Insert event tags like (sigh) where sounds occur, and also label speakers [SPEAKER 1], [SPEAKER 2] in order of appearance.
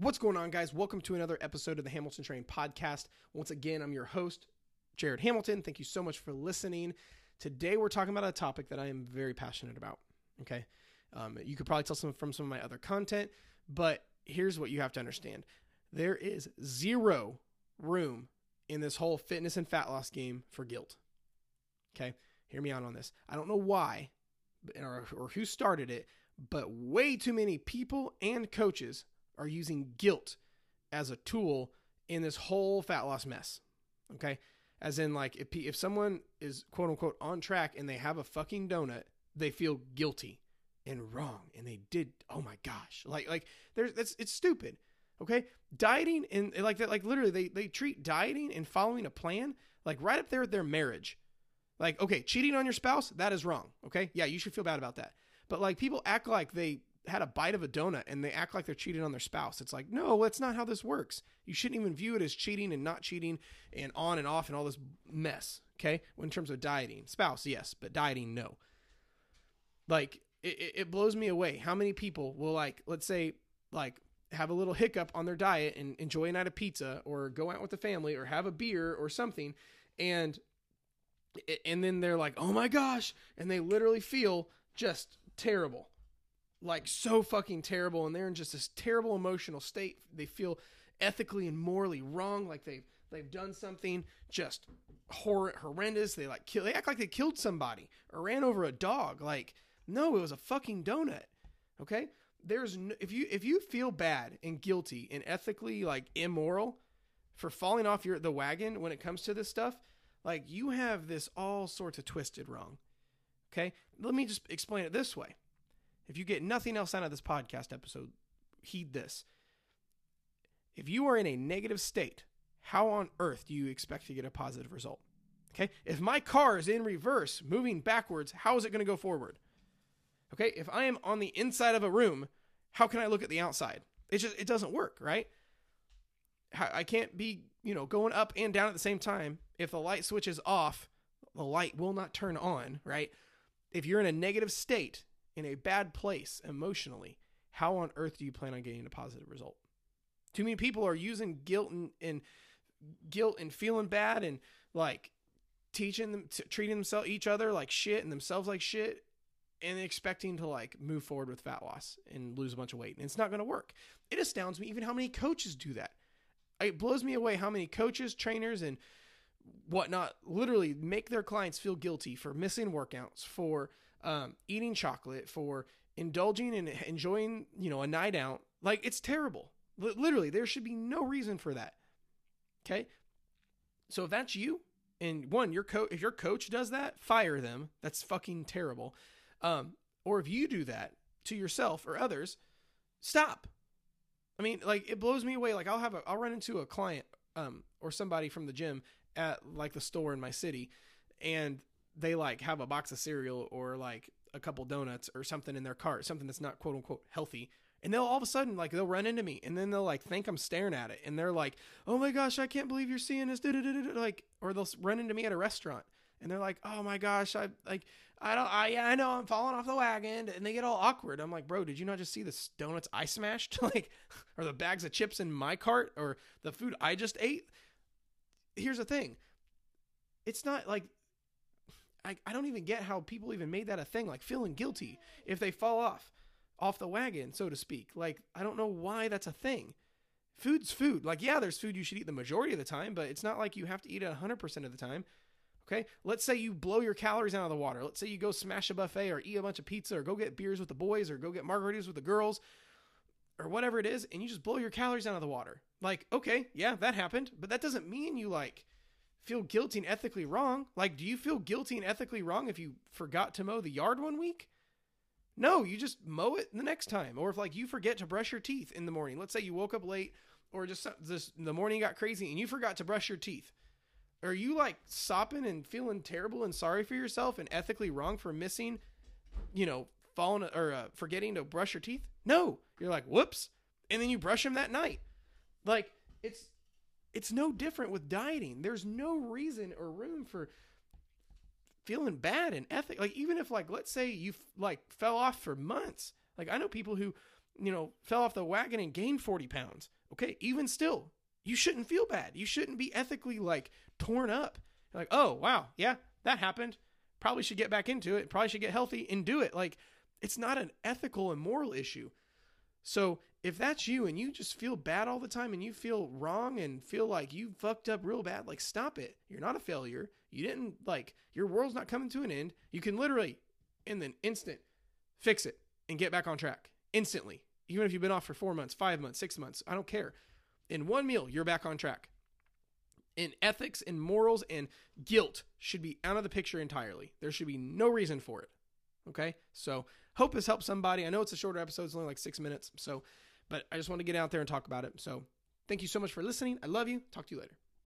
[SPEAKER 1] What's going on, guys? Welcome to another episode of the Hamilton Train podcast. Once again, I'm your host, Jared Hamilton. Thank you so much for listening. Today, we're talking about a topic that I am very passionate about. Okay. Um, you could probably tell some from some of my other content, but here's what you have to understand there is zero room in this whole fitness and fat loss game for guilt. Okay. Hear me out on this. I don't know why or, or who started it, but way too many people and coaches are using guilt as a tool in this whole fat loss mess. Okay. As in, like, if, if someone is quote unquote on track and they have a fucking donut, they feel guilty and wrong. And they did, oh my gosh. Like, like, there's, that's, it's stupid. Okay. Dieting and like that, like, literally, they, they treat dieting and following a plan like right up there with their marriage. Like, okay, cheating on your spouse, that is wrong. Okay. Yeah, you should feel bad about that. But like, people act like they had a bite of a donut and they act like they're cheating on their spouse. It's like, no, that's not how this works. You shouldn't even view it as cheating and not cheating and on and off and all this mess. Okay. in terms of dieting, spouse, yes, but dieting, no. Like, it, it blows me away how many people will, like, let's say, like, have a little hiccup on their diet and enjoy a night of pizza or go out with the family or have a beer or something. And and then they're like, "Oh my gosh," and they literally feel just terrible, like so fucking terrible, and they're in just this terrible emotional state. They feel ethically and morally wrong, like they've they've done something just hor- horrendous. They like kill, they act like they killed somebody or ran over a dog. Like, no, it was a fucking donut. Okay, there's no, if you if you feel bad and guilty and ethically like immoral for falling off your the wagon when it comes to this stuff like you have this all sorts of twisted wrong. Okay? Let me just explain it this way. If you get nothing else out of this podcast episode, heed this. If you are in a negative state, how on earth do you expect to get a positive result? Okay? If my car is in reverse, moving backwards, how is it going to go forward? Okay? If I am on the inside of a room, how can I look at the outside? It just it doesn't work, right? I can't be, you know, going up and down at the same time. If the light switch is off, the light will not turn on, right? If you're in a negative state, in a bad place emotionally, how on earth do you plan on getting a positive result? Too many people are using guilt and, and guilt and feeling bad and like teaching them, treating themselves, each other like shit and themselves like shit and expecting to like move forward with fat loss and lose a bunch of weight. And it's not going to work. It astounds me even how many coaches do that it blows me away how many coaches, trainers, and whatnot literally make their clients feel guilty for missing workouts, for um, eating chocolate, for indulging and enjoying, you know, a night out. Like it's terrible. L- literally, there should be no reason for that. Okay. So if that's you, and one, your coach, if your coach does that, fire them. That's fucking terrible. Um, or if you do that to yourself or others, stop. I mean, like it blows me away. Like I'll have a, I'll run into a client um, or somebody from the gym at like the store in my city, and they like have a box of cereal or like a couple donuts or something in their cart, something that's not quote unquote healthy. And they'll all of a sudden like they'll run into me and then they'll like think I'm staring at it and they're like, "Oh my gosh, I can't believe you're seeing this." Like, or they'll run into me at a restaurant and they're like, "Oh my gosh, I like I don't I I know I'm falling off the wagon," and they get all awkward. I'm like, "Bro, did you not just see the donuts I smashed, (laughs) like, or the bags of chips in my cart, or the food I just ate?" Here's the thing, it's not like I I don't even get how people even made that a thing, like feeling guilty if they fall off off the wagon, so to speak. Like I don't know why that's a thing. Food's food. Like yeah, there's food you should eat the majority of the time, but it's not like you have to eat it 100% of the time Okay. Let's say you blow your calories out of the water. Let's say you go smash a buffet or eat a bunch of pizza or go get beers with the boys or go get margaritas with the girls or whatever it is, and you just blow your calories out of the water. Like, okay, yeah, that happened, but that doesn't mean you like feel guilty and ethically wrong. Like, do you feel guilty and ethically wrong if you forgot to mow the yard one week? No, you just mow it the next time. Or if like you forget to brush your teeth in the morning. Let's say you woke up late or just this the morning got crazy and you forgot to brush your teeth. Are you like sopping and feeling terrible and sorry for yourself and ethically wrong for missing, you know, falling or uh, forgetting to brush your teeth? No, you're like, whoops, and then you brush them that night. Like it's it's no different with dieting. There's no reason or room for feeling bad and ethic. Like even if like let's say you like fell off for months. Like I know people who you know, fell off the wagon and gained 40 pounds. Okay, even still, you shouldn't feel bad. You shouldn't be ethically like torn up. Like, oh, wow, yeah, that happened. Probably should get back into it. Probably should get healthy and do it. Like, it's not an ethical and moral issue. So if that's you and you just feel bad all the time and you feel wrong and feel like you fucked up real bad, like stop it. You're not a failure. You didn't like your world's not coming to an end. You can literally in an instant fix it and get back on track instantly. Even if you've been off for four months, five months, six months, I don't care. In one meal, you're back on track. In ethics and morals and guilt should be out of the picture entirely. There should be no reason for it. Okay? So, hope this helps somebody. I know it's a shorter episode, it's only like six minutes. So, but I just want to get out there and talk about it. So, thank you so much for listening. I love you. Talk to you later.